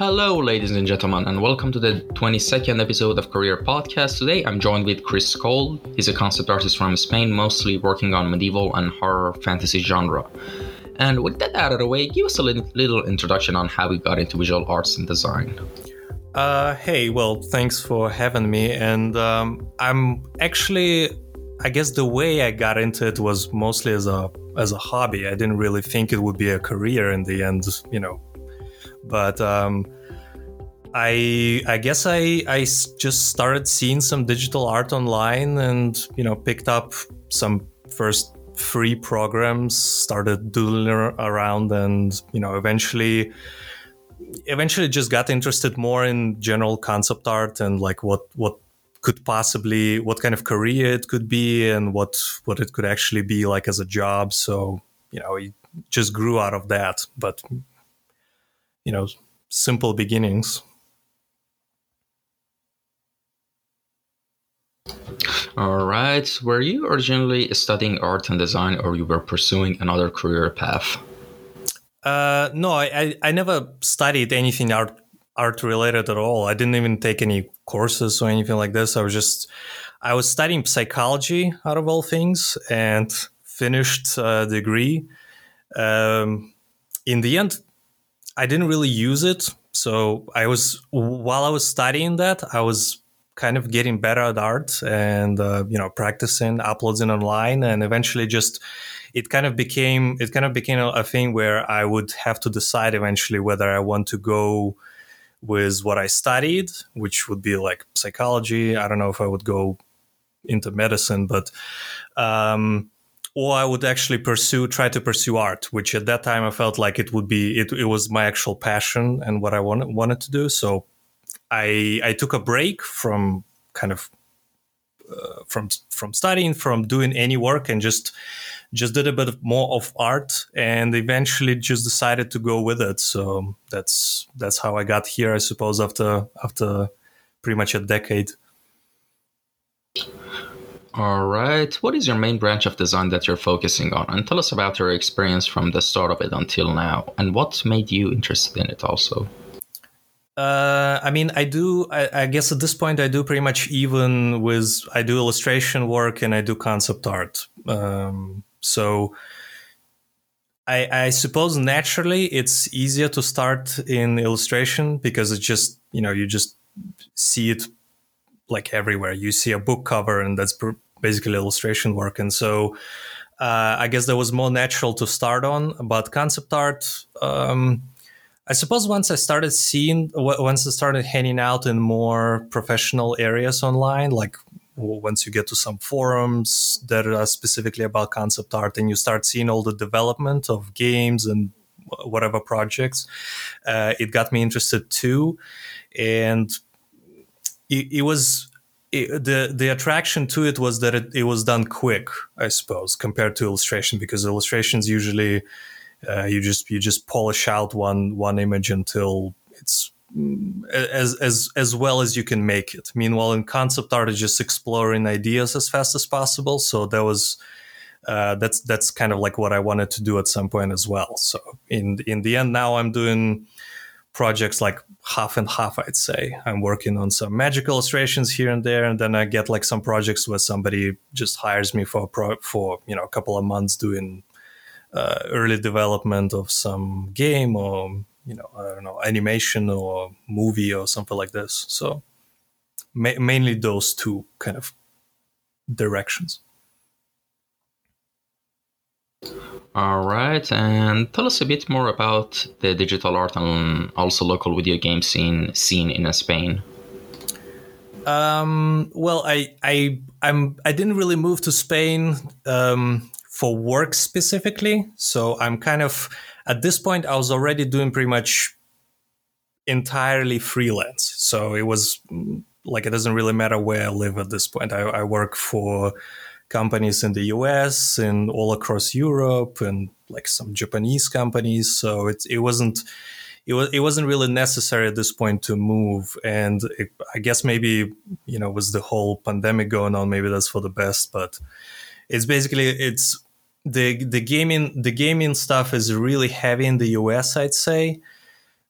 Hello, ladies and gentlemen, and welcome to the 22nd episode of Career Podcast. Today I'm joined with Chris Cold. He's a concept artist from Spain, mostly working on medieval and horror fantasy genre. And with that out of the way, give us a little, introduction on how we got into visual arts and design. Uh, hey, well, thanks for having me. And um, I'm actually, I guess the way I got into it was mostly as a as a hobby. I didn't really think it would be a career in the end, you know. But um, I I guess I I just started seeing some digital art online and you know picked up some first free programs, started doodling around, and you know eventually eventually just got interested more in general concept art and like what what could possibly what kind of career it could be and what what it could actually be like as a job. So you know it just grew out of that. But you know simple beginnings. All right. Were you originally studying art and design or you were pursuing another career path? Uh, no I, I, I never studied anything art art related at all. I didn't even take any courses or anything like this. I was just i was studying psychology out of all things and finished a degree. Um, in the end i didn't really use it. So i was while i was studying that i was kind of getting better at art and uh, you know practicing uploading online. And eventually just it kind of became it kind of became a thing where i would have to decide eventually whether i want to go with what i studied which would be like psychology. I don't know if i would go into medicine but um, or I would actually pursue, try to pursue art, which at that time I felt like it would be, it, it was my actual passion and what I wanted, wanted to do. So I I took a break from kind of uh, from from studying, from doing any work, and just just did a bit of more of art, and eventually just decided to go with it. So that's that's how I got here, I suppose, after after pretty much a decade. All right. What is your main branch of design that you're focusing on? And tell us about your experience from the start of it until now, and what made you interested in it also. Uh, I mean, I do. I, I, guess at this point, I do pretty much even with I do illustration work and I do concept art. Um, so, I, I suppose naturally it's easier to start in illustration because it's just you know you just see it like everywhere. You see a book cover and that's basically illustration work, and so uh, I guess that was more natural to start on. But concept art. Um, I suppose once I started seeing, once I started hanging out in more professional areas online, like once you get to some forums that are specifically about concept art and you start seeing all the development of games and whatever projects, uh, it got me interested too. And it, it was it, the the attraction to it was that it, it was done quick, I suppose, compared to illustration, because illustrations usually uh, you just you just polish out one one image until it's mm, as as as well as you can make it. Meanwhile, in concept art, it's just exploring ideas as fast as possible. So that was uh, that's that's kind of like what I wanted to do at some point as well. So in in the end, now I'm doing projects like half and half. I'd say I'm working on some magic illustrations here and there, and then I get like some projects where somebody just hires me for a pro- for you know a couple of months doing uh, early development of some game or you know I don't know animation or movie or something like this. So ma- mainly those two kind of directions. All right, and tell us a bit more about the digital art and also local video game scene scene in Spain. Um, well, I I I'm I didn't really move to Spain um, for work specifically. So I'm kind of at this point I was already doing pretty much entirely freelance. So it was like it doesn't really matter where I live at this point. I, I work for companies in the US and all across Europe and like some Japanese companies. So it it wasn't it was it wasn't really necessary at this point to move. And it, I guess maybe you know with the whole pandemic going on, maybe that's for the best. But it's basically it's the the gaming the gaming stuff is really heavy in the US, I'd say.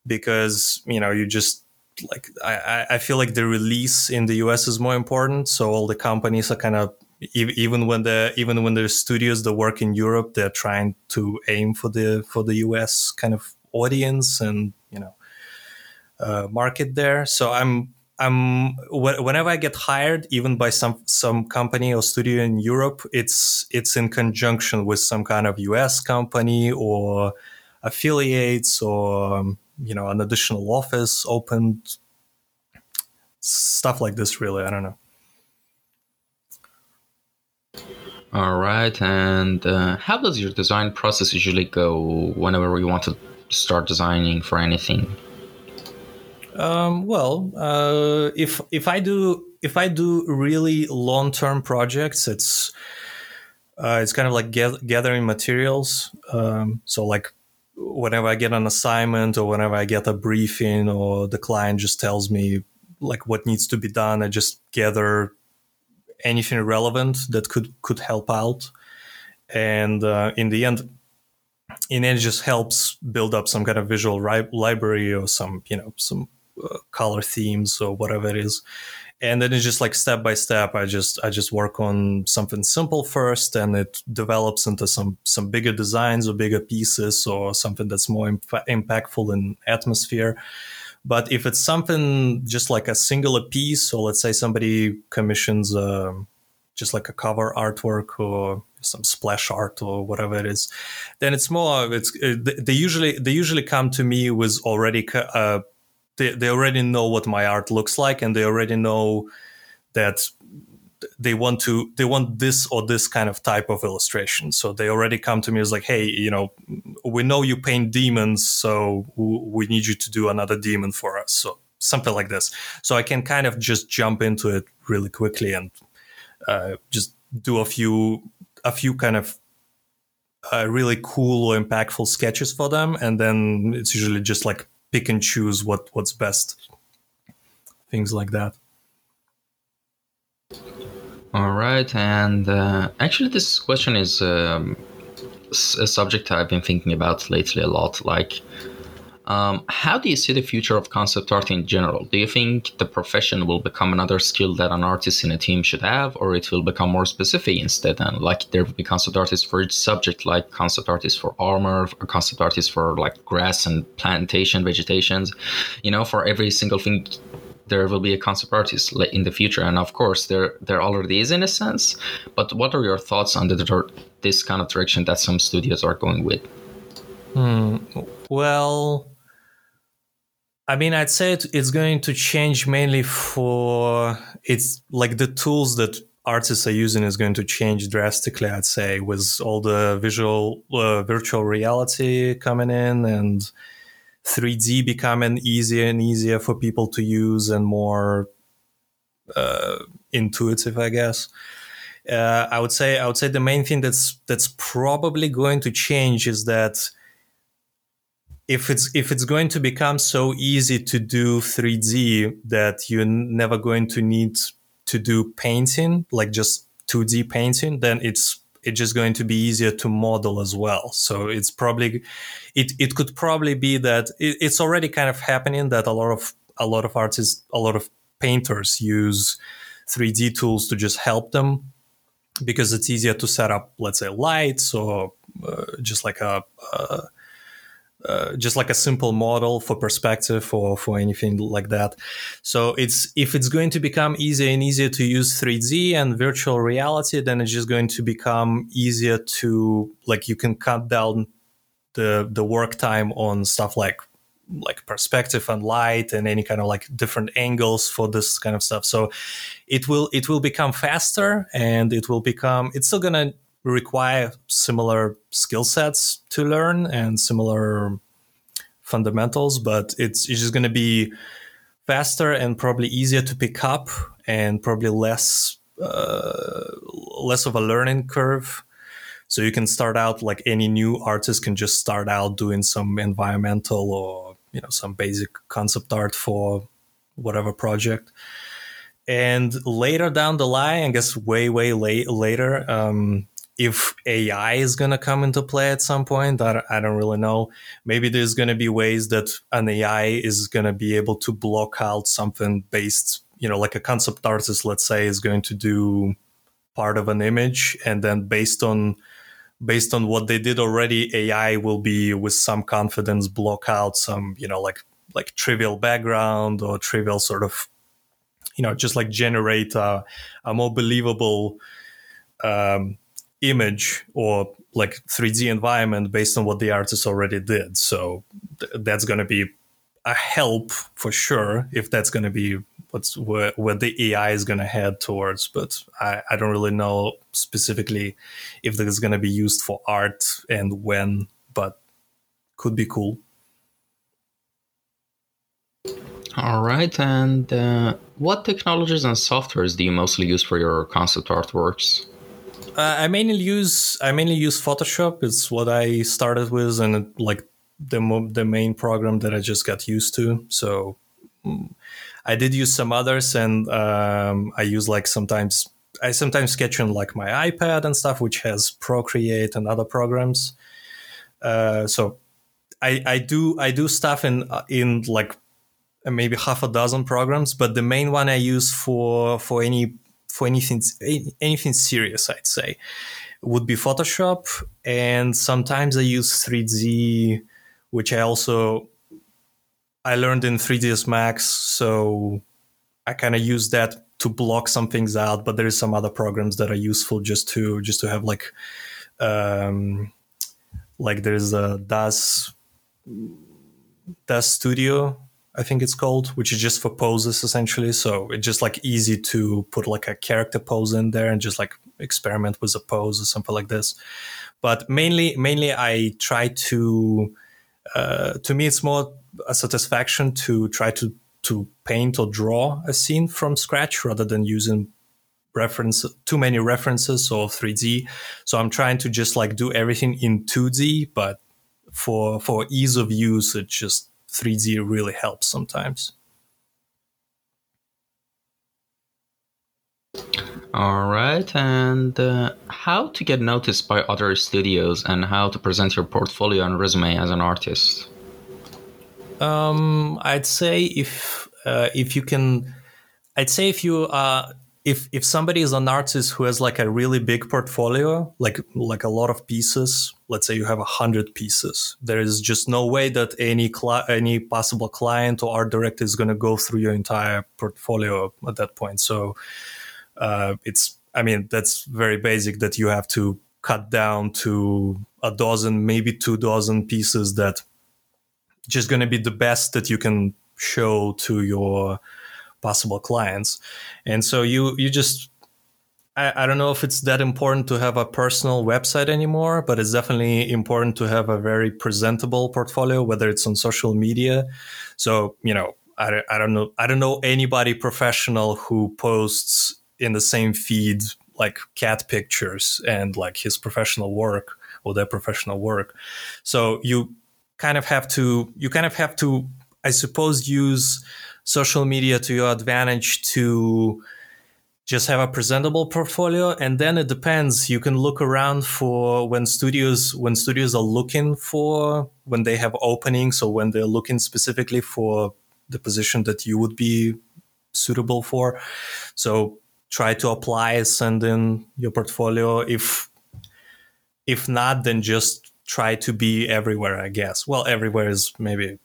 because you know you just like I, I feel like the release in the US is more important. So all the companies are kind of even when the even when there's studios that work in Europe, they're trying to aim for the for the US kind of audience and you know uh, market there. So I'm I'm whenever I get hired, even by some some company or studio in Europe, it's it's in conjunction with some kind of US company or affiliates or um, you know an additional office opened stuff like this really i don't know all right and uh, how does your design process usually go whenever you want to start designing for anything? Um, well uh, if if i do if i do really long-term projects it's uh, it's kind of like get, gathering materials. Um, so like whenever I get an assignment or whenever I get a briefing or the client just tells me like what needs to be done, I just gather anything relevant that could could help out. And uh, in the end, in it just helps build up some kind of visual ri- library or some you know some uh, color themes or whatever it is and then it's just like step by step i just i just work on something simple first and it develops into some some bigger designs or bigger pieces or something that's more imp- impactful in atmosphere but if it's something just like a singular piece so let's say somebody commissions uh, just like a cover artwork or some splash art or whatever it is then it's more it's uh, they usually they usually come to me with already uh, they, they already know what my art looks like and they already know that they want to they want this or this kind of type of illustration. So they already come to me as like hey you know we know you paint demons so we need you to do another demon for us. So something like this. So i can kind of just jump into it really quickly and uh, just do a few a few kind of uh, really cool or impactful sketches for them and then it's usually just like pick and choose what what's best. Things like that all right and uh, actually this question is um, a subject i've been thinking about lately a lot like um, how do you see the future of concept art in general? Do you think the profession will become another skill that an artist in a team should have, or it will become more specific instead? And like there will be concept artists for each subject, like concept artists for armor, or concept artists for like grass and plantation, vegetations. You know, for every single thing, there will be a concept artist in the future, and of course, there there already is in a sense. But what are your thoughts on the, this kind of direction that some studios are going with? Hmm. Well, I mean, I'd say it's going to change mainly for it's like the tools that artists are using is going to change drastically. I'd say with all the visual uh, virtual reality coming in and 3D becoming easier and easier for people to use and more uh, intuitive, I guess. Uh, I would say I would say the main thing that's that's probably going to change is that if it's if it's going to become so easy to do 3D that you're never going to need to do painting, like just 2D painting, then it's it's just going to be easier to model as well. So it's probably it it could probably be that it, it's already kind of happening that a lot of a lot of artists, a lot of painters use 3D tools to just help them because it's easier to set up, let's say, lights or uh, just like a, a uh, just like a simple model for perspective or for anything like that. So it's if it's going to become easier and easier to use 3D and virtual reality, then it's just going to become easier to like you can cut down the the work time on stuff like like perspective and light and any kind of like different angles for this kind of stuff. So it will it will become faster and it will become it's still gonna require similar skill sets to learn and similar fundamentals, but it's, it's just going to be faster and probably easier to pick up and probably less uh, less of a learning curve. So you can start out like any new artist can just start out doing some environmental or you know some basic concept art for whatever project. And later down the line, I guess way way late later, um, if AI is going to come into play at some point, I, I don't really know. Maybe there's going to be ways that an AI is going to be able to block out something based, you know, like a concept artist, let's say, is going to do part of an image, and then based on based on what they did already, AI will be with some confidence block out some, you know, like like trivial background or trivial sort of, you know, just like generate a, a more believable um, image or like 3D environment based on what the artist already did. So th- that's going to be a help for sure if that's going to be what's where, where the AI is going to head towards. But I, I don't really know specifically if that is going to be used for art and when, but could be cool. All right, and uh, what technologies and softwares do you mostly use for your concept artworks? Uh, I mainly use I mainly use Photoshop. It's what I started with, and it, like the mo- the main program that I just got used to. So mm, I did use some others, and um, I use like sometimes I sometimes sketch on like my iPad and stuff, which has Procreate and other programs. Uh, so I I do I do stuff in in like maybe half a dozen programs, but the main one I use for for any for anything anything serious, I'd say, would be Photoshop, and sometimes I use 3D, which I also I learned in 3ds Max, so I kind of use that to block some things out. But there is some other programs that are useful just to just to have like um, like there's a DAZ DAZ Studio I think it's called, which is just for poses essentially. So it's just like easy to put like a character pose in there and just like experiment with a pose or something like this. But mainly, mainly I try to, uh, to me, it's more a satisfaction to try to, to paint or draw a scene from scratch rather than using reference too many references or 3D. So I'm trying to just like do everything in 2D, but for, for ease of use, it just 3D really helps sometimes. All right, and uh, how to get noticed by other studios and how to present your portfolio and resume as an artist? Um, I'd say if uh, if you can, I'd say if you are if if somebody is an artist who has like a really big portfolio, like like a lot of pieces, let's say you have a hundred pieces, there is just no way that any cli- any possible client or art director is going to go through your entire portfolio at that point. So uh, it's I mean that's very basic that you have to cut down to a dozen, maybe two dozen pieces that just going to be the best that you can show to your possible clients. And so you you just I, I don't know if it's that important to have a personal website anymore, but it's definitely important to have a very presentable portfolio, whether it's on social media. So, you know, I, I don't know I don't know anybody professional who posts in the same feed like cat pictures and like his professional work or their professional work. So you kind of have to you kind of have to I suppose use social media to your advantage to just have a presentable portfolio. And then it depends. You can look around for when studios when studios are looking for when they have openings or when they're looking specifically for the position that you would be suitable for. So try to apply send in your portfolio. If if not then just try to be everywhere i guess. Well everywhere is maybe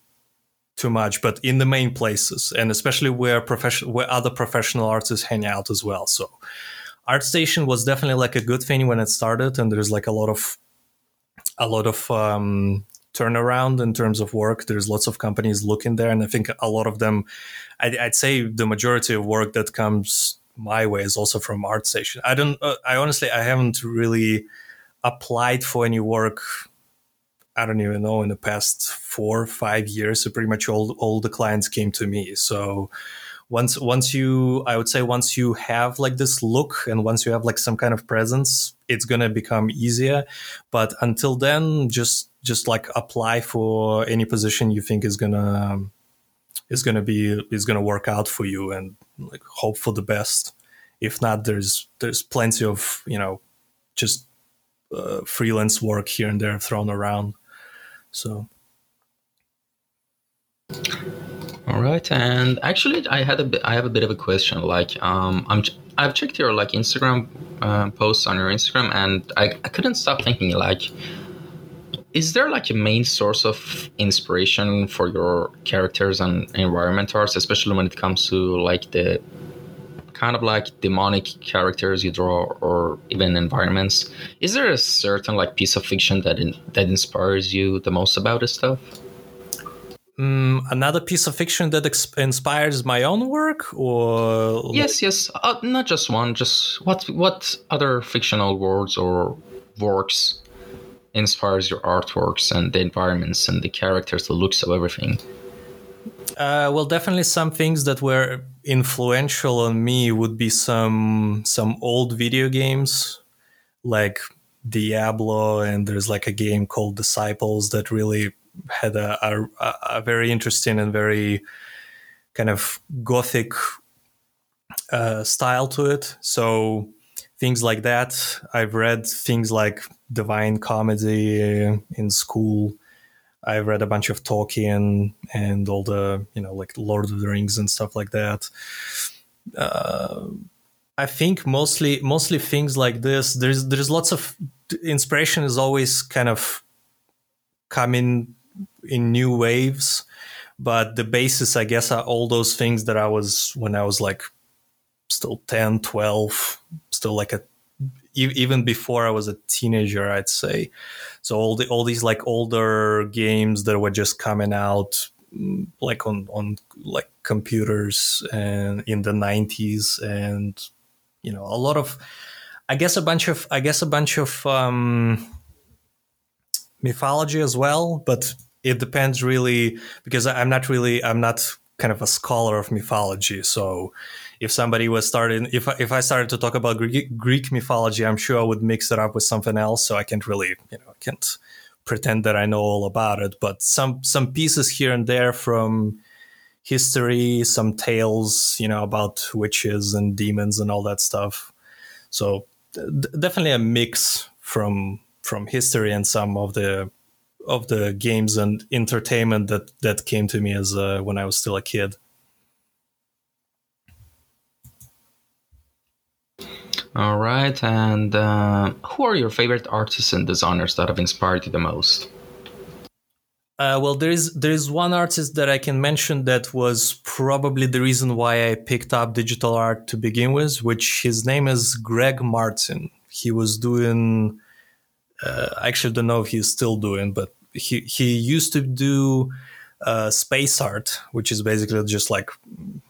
too much, but in the main places, and especially where profession where other professional artists hang out as well. So, ArtStation was definitely like a good thing when it started, and there's like a lot of a lot of um, turnaround in terms of work. There's lots of companies looking there, and I think a lot of them, I'd, I'd say the majority of work that comes my way is also from ArtStation. I don't, uh, I honestly, I haven't really applied for any work I don't even know in the past four or five years. So pretty much all all the clients came to me. So once once you I would say once you have like this look and once you have like some kind of presence, it's gonna become easier. But until then, just just like apply for any position you think is gonna is gonna be is gonna work out for you and like hope for the best. If not, there's there's plenty of you know just uh, freelance work here and there thrown around. So. All right, and actually, I had a bit, I have a bit of a question. Like, um, I'm I've checked your like Instagram uh, posts on your Instagram, and I, I couldn't stop thinking like, is there like a main source of inspiration for your characters and environment arts, especially when it comes to like the kind of like demonic characters you draw or even environments? Is there a certain like piece of fiction that in, that inspires you the most about this stuff? Mm, another piece of fiction that ex- inspires my own work, or yes, yes, uh, not just one. Just what what other fictional worlds or works inspires your artworks and the environments and the characters, the looks of everything. Uh, well, definitely some things that were influential on me would be some some old video games, like Diablo, and there's like a game called Disciples that really had a, a, a very interesting and very kind of gothic uh, style to it. So things like that. I've read things like Divine Comedy in school. I've read a bunch of Tolkien and all the you know like Lord of the Rings and stuff like that. Uh, I think mostly mostly things like this. There's there's lots of inspiration is always kind of coming in new waves but the basis i guess are all those things that i was when i was like still 10 12 still like a even before i was a teenager i'd say so all the all these like older games that were just coming out mm, like on on like computers and in the 90s and you know a lot of i guess a bunch of i guess a bunch of um mythology as well but it depends really because I'm not really I'm not kind of a scholar of mythology. So if somebody was starting if if I started to talk about Greek, Greek mythology, I'm sure I would mix it up with something else. So I can't really you know I can't pretend that I know all about it. But some some pieces here and there from history, some tales you know about witches and demons and all that stuff. So d- definitely a mix from from history and some of the of the games and entertainment that that came to me as uh, when I was still a kid. All right, and uh, who are your favorite artists and designers that have inspired you the most? Uh, well, there is there is one artist that I can mention that was probably the reason why I picked up digital art to begin with, which his name is Greg Martin. He was doing, uh, I actually don't know if he's still doing, but he he used to do uh, space art, which is basically just like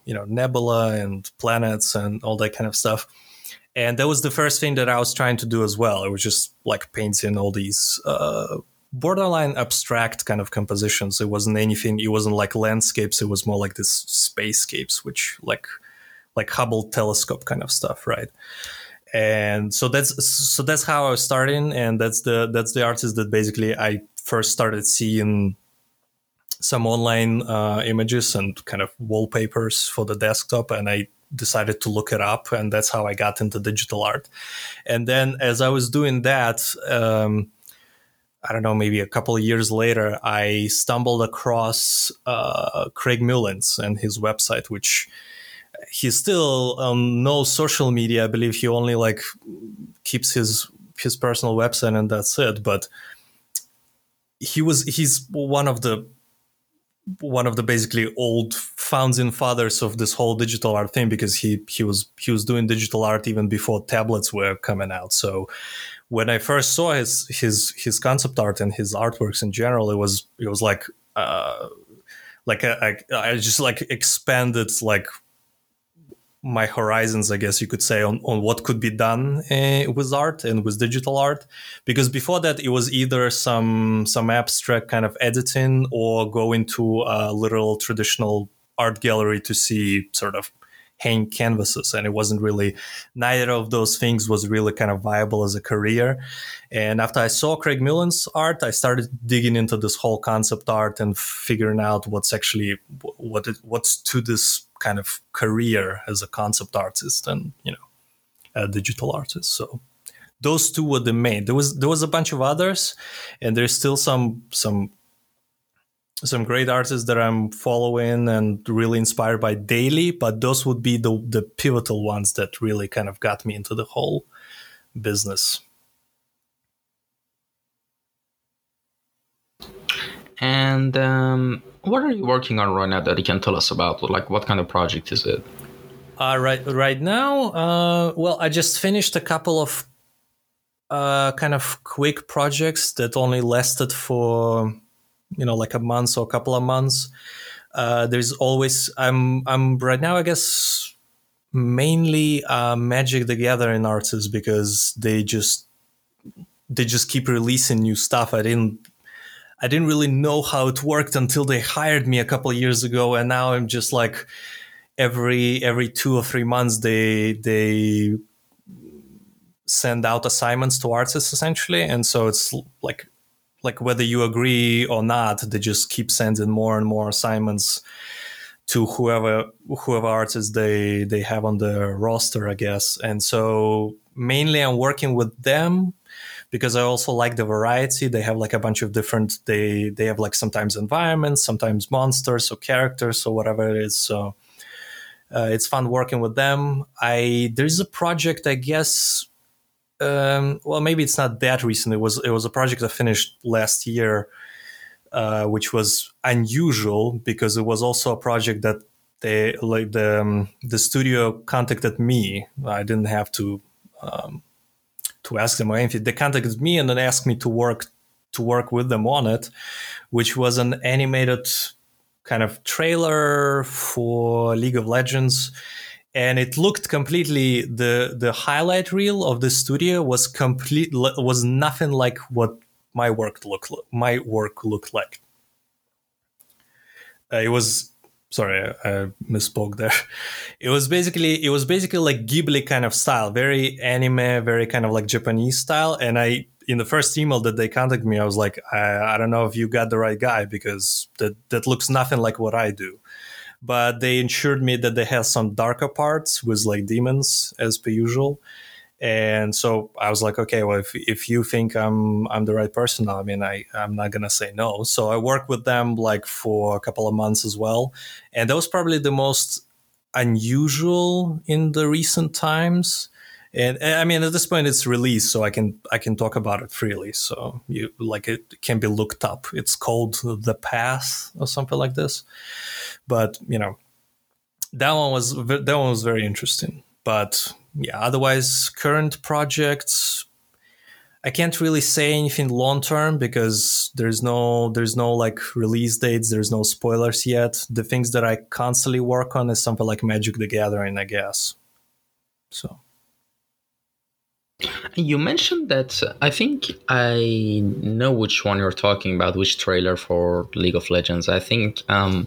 you know nebula and planets and all that kind of stuff. And that was the first thing that I was trying to do as well. It was just like painting all these uh, borderline abstract kind of compositions. It wasn't anything. It wasn't like landscapes. It was more like this spacescapes, which like like Hubble telescope kind of stuff, right? And so that's so that's how I was starting, and that's the that's the artist that basically I first started seeing some online uh, images and kind of wallpapers for the desktop, and I decided to look it up, and that's how I got into digital art. And then as I was doing that, um, I don't know, maybe a couple of years later, I stumbled across uh, Craig Mullins and his website, which he's still on no social media. I believe he only like keeps his his personal website and that's it. But he was he's one of the one of the basically old founding fathers of this whole digital art thing because he he was he was doing digital art even before tablets were coming out. So when I first saw his his his concept art and his artworks in general, it was it was like uh, like a, a, I just like expanded like my horizons, I guess you could say, on, on what could be done uh, with art and with digital art. Because before that, it was either some some abstract kind of editing or go into a literal traditional art gallery to see sort of hang canvases and it wasn't really neither of those things was really kind of viable as a career and after i saw craig Mullins' art i started digging into this whole concept art and figuring out what's actually what it, what's to this kind of career as a concept artist and you know a digital artist so those two were the main. There was there was a bunch of others, and there's still some some some great artists that I'm following and really inspired by daily. But those would be the the pivotal ones that really kind of got me into the whole business. And um, what are you working on right now that you can tell us about? Like, what kind of project is it? Uh, right, right now, uh, well, I just finished a couple of uh, kind of quick projects that only lasted for, you know, like a month or a couple of months. Uh, there's always I'm I'm right now, I guess, mainly uh, Magic the Gathering artists because they just they just keep releasing new stuff. I didn't I didn't really know how it worked until they hired me a couple years ago, and now I'm just like every every two or three months they they send out assignments to artists essentially and so it's like like whether you agree or not they just keep sending more and more assignments to whoever whoever artists they they have on the roster i guess and so mainly i'm working with them because i also like the variety they have like a bunch of different they they have like sometimes environments sometimes monsters or characters or whatever it is so uh, it's fun working with them. I there's a project, I guess. Um, well, maybe it's not that recent. It was it was a project I finished last year, uh, which was unusual because it was also a project that they like the um, the studio contacted me. I didn't have to um, to ask them or anything. They contacted me and then asked me to work to work with them on it, which was an animated kind of trailer for League of Legends and it looked completely the the highlight reel of the studio was complete was nothing like what my work looked my work looked like. Uh, it was sorry I, I, misspoke there. It was basically it was basically like ghibli kind of style very anime very kind of like japanese style. And i in the first email that they contacted me, I was like, I, I don't know if you got the right guy because that that looks nothing like what I do. But they ensured me that they had some darker parts with like demons as per usual. And so I was like, okay, well, if, if you think I'm I'm the right person, I mean, I I'm not gonna say no. So I worked with them like for a couple of months as well, and that was probably the most unusual in the recent times and, I mean at this point it's released, so I can I can talk about it freely. So you like it can be looked up. It's called The Path or something like this. But you know, that one was that one was very interesting. But yeah, otherwise current projects. I can't really say anything long term because there's no there's no like release dates, there's no spoilers yet. The things that I constantly work on is something like Magic the Gathering, I guess. So you mentioned that I think I know which one you're talking about, which trailer for League of Legends. I think um,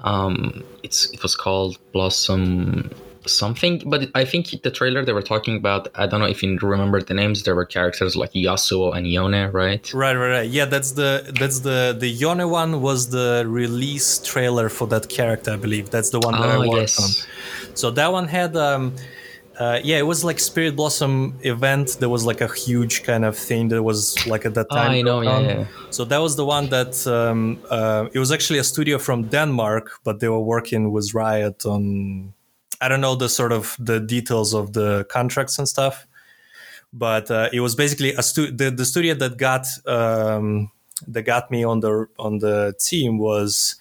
um, it's it was called Blossom something, but I think the trailer they were talking about. I don't know if you remember the names. There were characters like Yasuo and Yone, right? Right, right, right. Yeah, that's the that's the the Yone one was the release trailer for that character, I believe. That's the one that I ah, worked yes. on. So that one had. Um, uh, yeah, it was like Spirit Blossom event. There was like a huge kind of thing that was like at that ah, time. I know, yeah, yeah, So that was the one that um, uh, it was actually a studio from Denmark, but they were working with Riot on. I don't know the sort of the details of the contracts and stuff, but uh, it was basically a stu- the, the studio that got um, that got me on the on the team was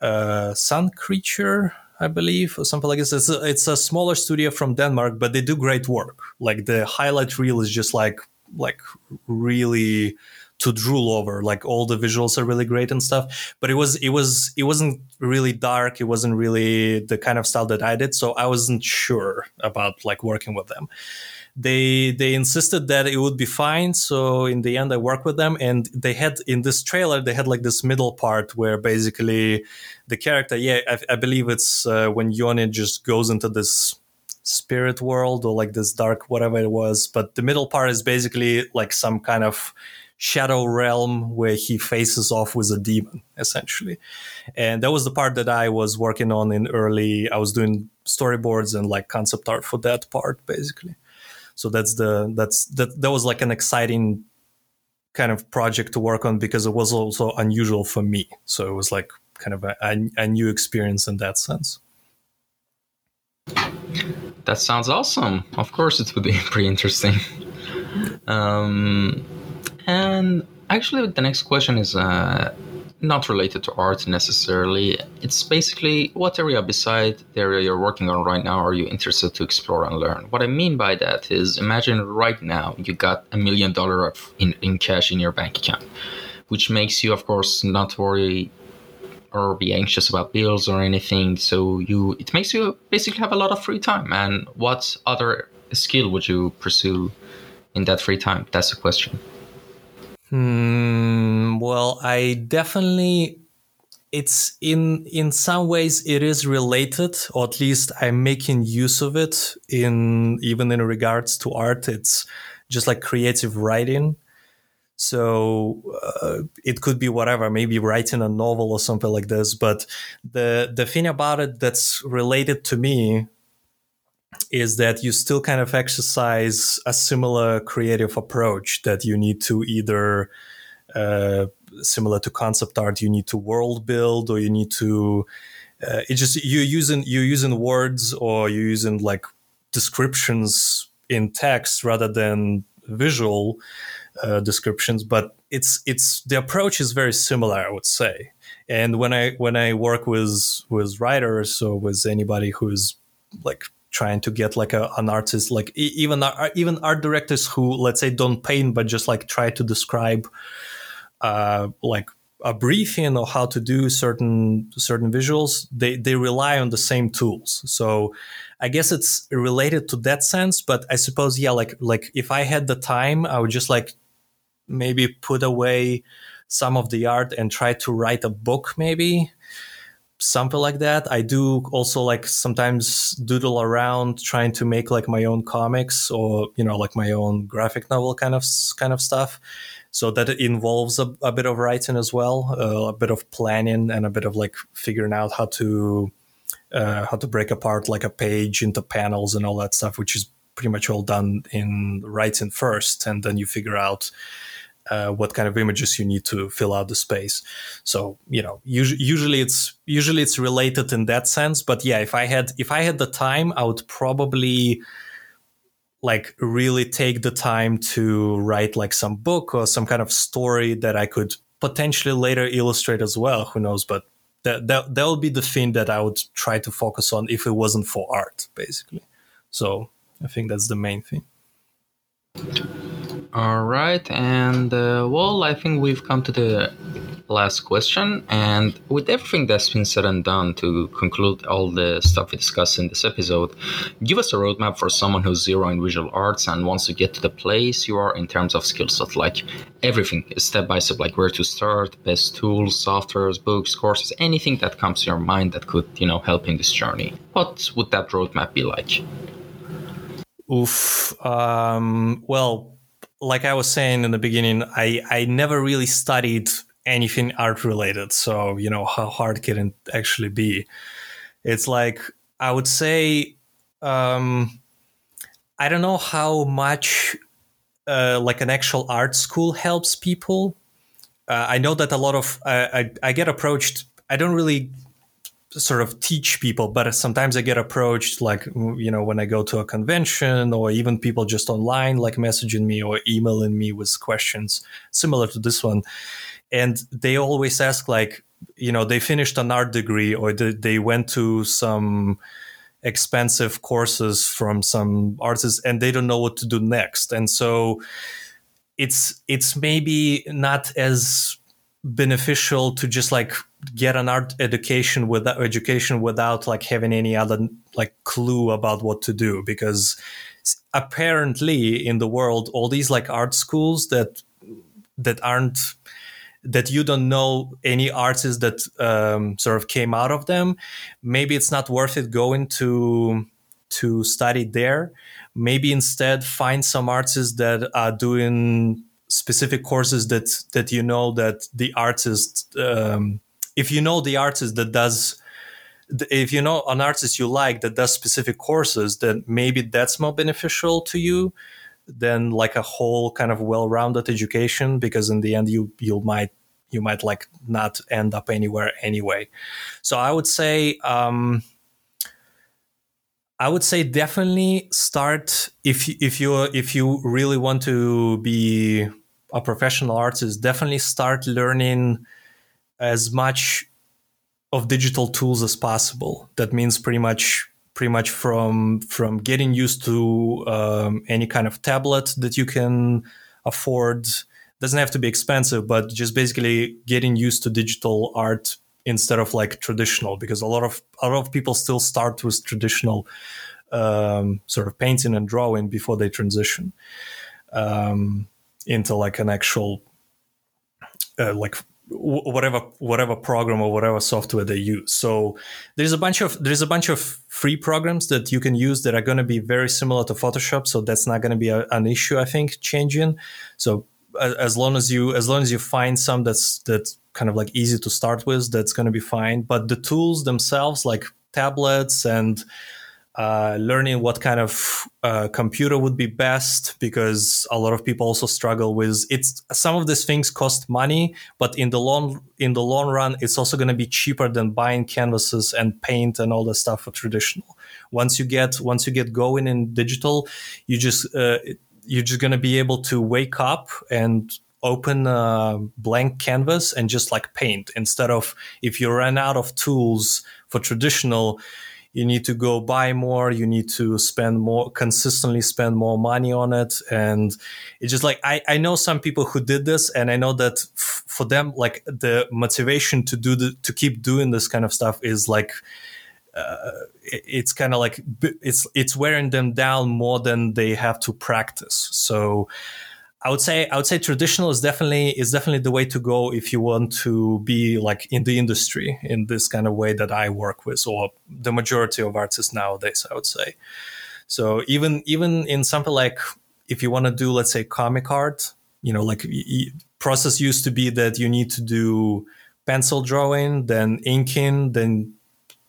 uh, Sun Creature I believe, or something like this. It's a, it's a smaller studio from Denmark, but they do great work. Like the highlight reel is just like like really to drool over. Like all the visuals are really great and stuff. But it was it was it wasn't really dark. It wasn't really the kind of style that I did. So I wasn't sure about like working with them they they insisted that it would be fine. So in the end i worked with them and they had in this trailer they had like this middle part where basically the character yeah i, I believe it's uh, when yone just goes into this spirit world or like this dark whatever it was but the middle part is basically like some kind of shadow realm where he faces off with a demon essentially. And that was the part that i was working on in early i was doing storyboards and like concept art for that part basically so that's the that's that that was like an exciting kind of project to work on because it was also unusual for me. So it was like kind of a, a new experience in that sense. That sounds awesome. Of course it would be pretty interesting. Um, and actually the next question is uh, not related to art necessarily. It's basically what area beside the area you're working on right now are you interested to explore and learn? What I mean by that is imagine right now you got a million dollar in, in cash in your bank account, which makes you, of course, not worry or be anxious about bills or anything. So you it makes you basically have a lot of free time. And what other skill would you pursue in that free time? That's the question. Hmm, well, I definitely it's in in some ways it is related or at least i'm making use of it in even in regards to art. It's just like creative writing. So uh, it could be whatever maybe writing a novel or something like this but the the thing about it that's related to me is that you still kind of exercise a similar creative approach that you need to either uh, similar to concept art you need to world build or you need to uh, it just you're using you're using words or you're using like descriptions in text rather than visual uh, descriptions but it's it's the approach is very similar i would say. And when i when i work with with writers or with anybody who's like trying to get like a, an artist like even even art directors who let's say don't paint but just like try to describe uh, like a briefing or how to do certain certain visuals they they rely on the same tools. So i guess it's related to that sense but i suppose yeah like like if i had the time i would just like maybe put away some of the art and try to write a book maybe something like that. I do also like sometimes doodle around trying to make like my own comics or you know like my own graphic novel kind of kind of stuff. So that involves a, a bit of writing as well, uh, a bit of planning and a bit of like figuring out how to uh, how to break apart like a page into panels and all that stuff, which is pretty much all done in writing first, and then you figure out uh, what kind of images you need to fill out the space. So you know, usually, usually it's usually it's related in that sense. But yeah, if I had if I had the time, I would probably like really take the time to write like some book or some kind of story that I could potentially later illustrate as well. Who knows? But that that that would be the thing that I would try to focus on if it wasn't for art, basically. So I think that's the main thing. All right, and uh, well, I think we've come to the last question. And with everything that's been said and done to conclude all the stuff we discussed in this episode, give us a roadmap for someone who's zero in visual arts and wants to get to the place you are in terms of skill set, like everything step by step, like where to start, best tools, softwares, books, courses, anything that comes to your mind that could, you know, help in this journey. What would that roadmap be like? Oof. Um, well, like I was saying in the beginning, I, I never really studied anything art related. So, you know, how hard can it actually be? It's like, I would say, um, I don't know how much uh, like an actual art school helps people. Uh, I know that a lot of, uh, I, I get approached, I don't really sort of teach people, but sometimes I get approached, like, you know, when I go to a convention or even people just online, like messaging me or emailing me with questions similar to this one. And they always ask, like, you know, they finished an art degree or they went to some expensive courses from some artists and they don't know what to do next. And so it's, it's maybe not as beneficial to just like get an art education without education without like having any other like clue about what to do? Because apparently in the world all these like art schools that that aren't that you don't know any artists that um, sort of came out of them maybe it's not worth it going to to study there. Maybe instead find some artists that are doing specific courses that that you know that the artist um, if you know the artist that does if you know an artist you like that does specific courses, then maybe that's more beneficial to you than like a whole kind of well-rounded education because in the end you you might you might like not end up anywhere anyway. So I would say um, I would say definitely start if if you if you really want to be a professional artist, definitely start learning as much of digital tools as possible. That means pretty much pretty much from from getting used to um, any kind of tablet that you can afford. Doesn't have to be expensive, but just basically getting used to digital art instead of like traditional, because a lot of a lot of people still start with traditional um, sort of painting and drawing before they transition um, into like an actual uh, like whatever whatever program or whatever software they use. So there's a bunch of there's a bunch of free programs that you can use that are going to be very similar to Photoshop. So that's not going to be a, an issue, I think, changing. So as long as you as long as you find some that's that's kind of like easy to start with, that's going to be fine. But the tools themselves, like tablets and uh, learning what kind of uh, computer would be best because a lot of people also struggle with it's some of these things cost money but in the long in the long run it's also going to be cheaper than buying canvases and paint and all the stuff for traditional. Once you get once you get going in digital you just uh, you're just going to be able to wake up and open a blank canvas and just like paint. Instead of if you run out of tools for traditional you need to go buy more. You need to spend more consistently spend more money on it. And it's just like i, I know some people who did this and i know that f- for them like the motivation to do the to keep doing this kind of stuff is like uh, it's kind of like it's it's wearing them down more than they have to practice. So I would say I would say traditional is definitely is definitely the way to go if you want to be like in the industry in this kind of way that I work with or the majority of artists nowadays I would say. So even even in something like if you want to do let's say comic art, you know like process used to be that you need to do pencil drawing, then inking, then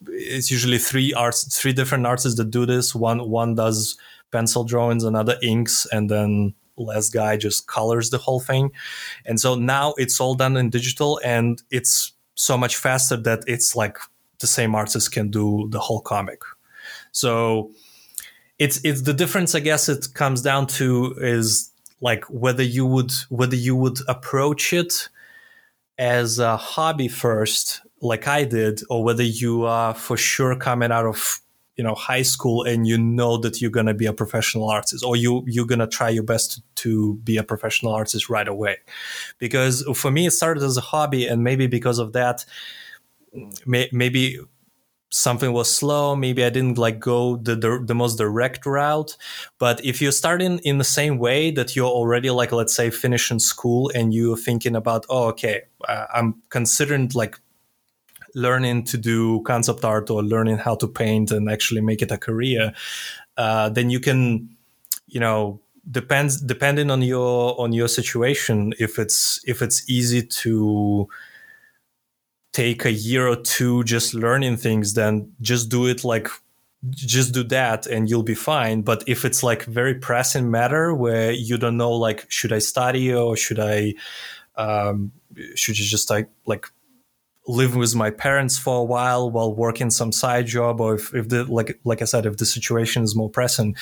it's usually three arts three different artists that do this. One one does pencil drawings, another inks, and then last guy just colors the whole thing. And so now it's all done in digital and it's so much faster that it's like the same artist can do the whole comic. So it's it's the difference I guess it comes down to is like whether you would whether you would approach it as a hobby first like I did or whether you are for sure coming out of you know high school and you know that you're going to be a professional artist or you you're going to try your best to, to, be a professional artist right away. Because for me it started as a hobby and maybe because of that may, maybe something was slow maybe i didn't like go the, the, the most direct route. But if you're starting in the same way that you're already like let's say finishing school and you're thinking about oh okay uh, i'm considering like learning to do concept art or learning how to paint and actually make it a career, uh, then you can, you know, depends depending on your on your situation. If it's if it's easy to take a year or two just learning things, then just do it like just do that and you'll be fine but if it's like very pressing matter where you don't know like should i study or should i um, should you just like like live with my parents for a while while working some side job or if, if the like like i said if the situation is more pressing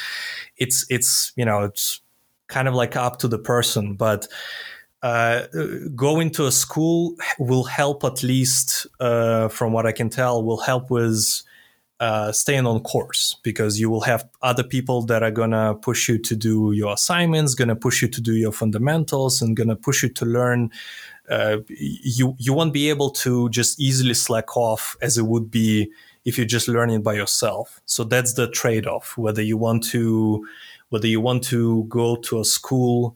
it's it's you know it's kind of like up to the person. But uh, going to a school will help at least uh, from what i can tell will help with uh, staying on course because you will have other people that are gonna push you to do your assignments, gonna push you to do your fundamentals, and gonna push you to learn uh, you you won't be able to just easily slack off as it would be if you're just learning by yourself. So that's the trade-off. Whether you want to whether you want to go to a school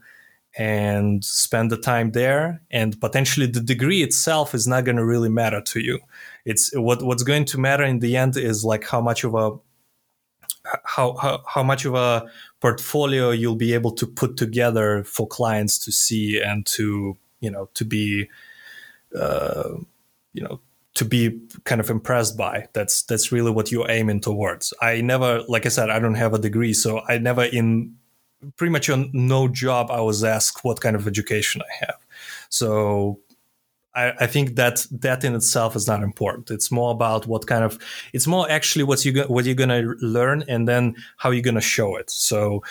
and spend the time there, and potentially the degree itself is not going to really matter to you. It's what what's going to matter in the end is like how much of a how, how, how much of a portfolio you'll be able to put together for clients to see and to you know to be uh, you know to be kind of impressed by. That's that's really what you're aiming towards. I never, like I said, I don't have a degree, so I never in pretty much on no job I was asked what kind of education I have. So I, I, think that that in itself is not important. It's more about what kind of it's more actually what you what you're gonna learn and then how you're gonna show it. So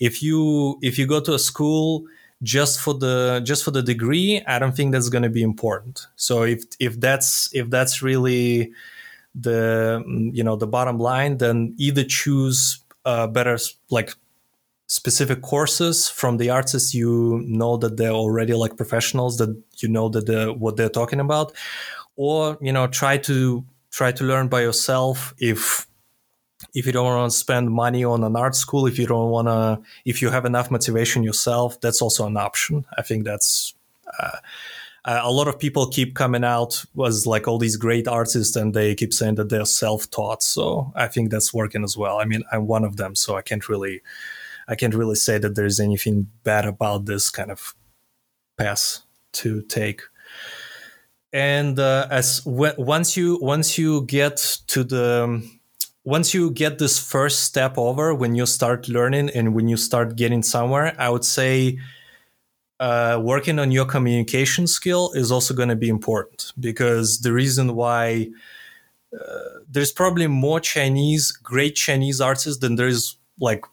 if you if you go to a school just for the just for the degree, I don't think that's gonna be important. So if if that's if that's really the you know the bottom line, then either choose uh, better like specific courses from the artists you know that they're already like professionals that you know that they're, what they're talking about. Or you know try to try to learn by yourself if if you don't want to spend money on an art school if you don't want to if you have enough motivation yourself that's also an option. I think that's uh, a lot of people keep coming out was like all these great artists and they keep saying that they're self-taught. So i think that's working as well. I mean i'm one of them so i can't really I can't really say that there's anything bad about this kind of pass to take. And uh, as w- once you once you get to the once you get this first step over, when you start learning and when you start getting somewhere, I would say uh, working on your communication skill is also going to be important because the reason why uh, there's probably more Chinese, great Chinese artists than there's like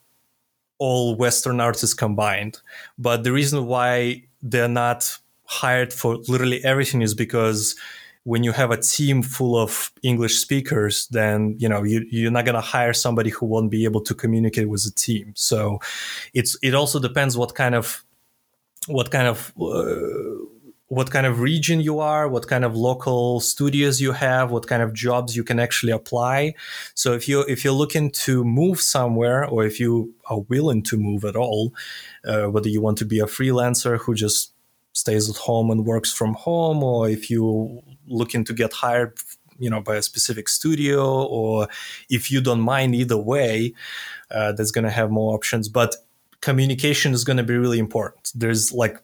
all Western artists combined. But the reason why they're not hired for literally everything is because when you have a team full of English speakers, then you know you, you're not going to hire somebody who won't be able to communicate with the team. So it's it also depends what kind of what kind of uh, what kind of region you are, what kind of local studios you have, what kind of jobs you can actually apply. So if you if you're looking to move somewhere, or if you are willing to move at all, uh, whether you want to be a freelancer who just stays at home and works from home, or if you're looking to get hired, you know, by a specific studio, or if you don't mind either way, uh, that's going to have more options. But communication is going to be really important. There's like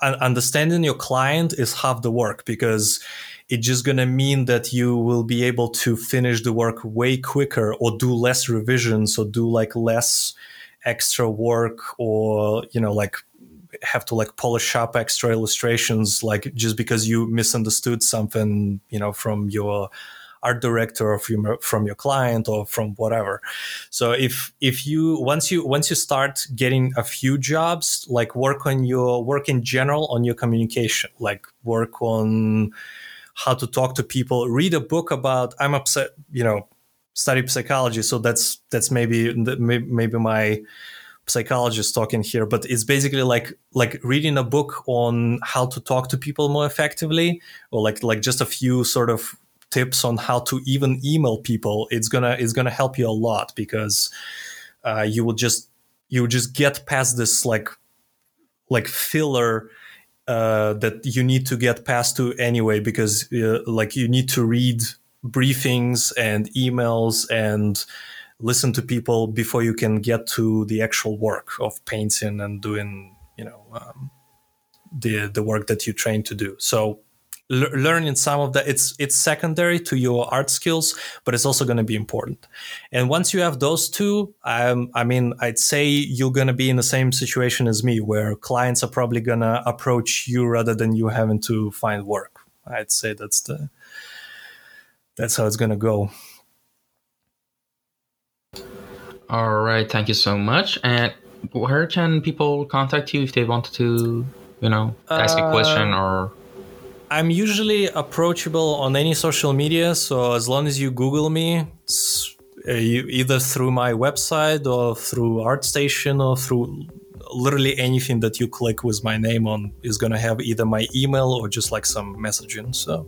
understanding your client is half the work because it's just going to mean that you will be able to finish the work way quicker or do less revisions or do like less extra work or you know like have to like polish up extra illustrations like just because you misunderstood something you know from your art director your, from your client or from whatever. So if if you once you once you start getting a few jobs, like work on your work in general on your communication, like work on how to talk to people, read a book about I'm upset, you know, study psychology. So that's that's maybe maybe my psychologist talking here but it's basically like like reading a book on how to talk to people more effectively or like like just a few sort of tips on how to even email people, it's gonna it's gonna help you a lot because uh, you will just you will just get past this like like filler uh, that you need to get past to anyway because uh, like you need to read briefings and emails and listen to people before you can get to the actual work of painting and doing you know um, the the work that you train to do. So learning some of that it's it's secondary to your art skills but it's also going to be important. And once you have those two um, i mean i'd say you're going to be in the same situation as me where clients are probably going to approach you rather than you having to find work. I'd say that's the that's how it's going to go. All right thank you so much. And where can people contact you if they want to you know ask a question uh, or I'm usually approachable on any social media. So as long as you Google me, uh, you, either through my website or through ArtStation or through literally anything that you click with my name on is going to have either my email or just like some messaging. So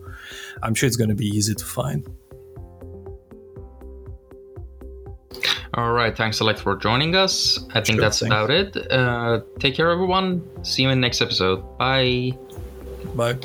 I'm sure it's going to be easy to find. All right. Thanks a lot for joining us. I think sure, that's thanks. about it. Uh, take care, everyone. See you in the next episode. Bye. Bye.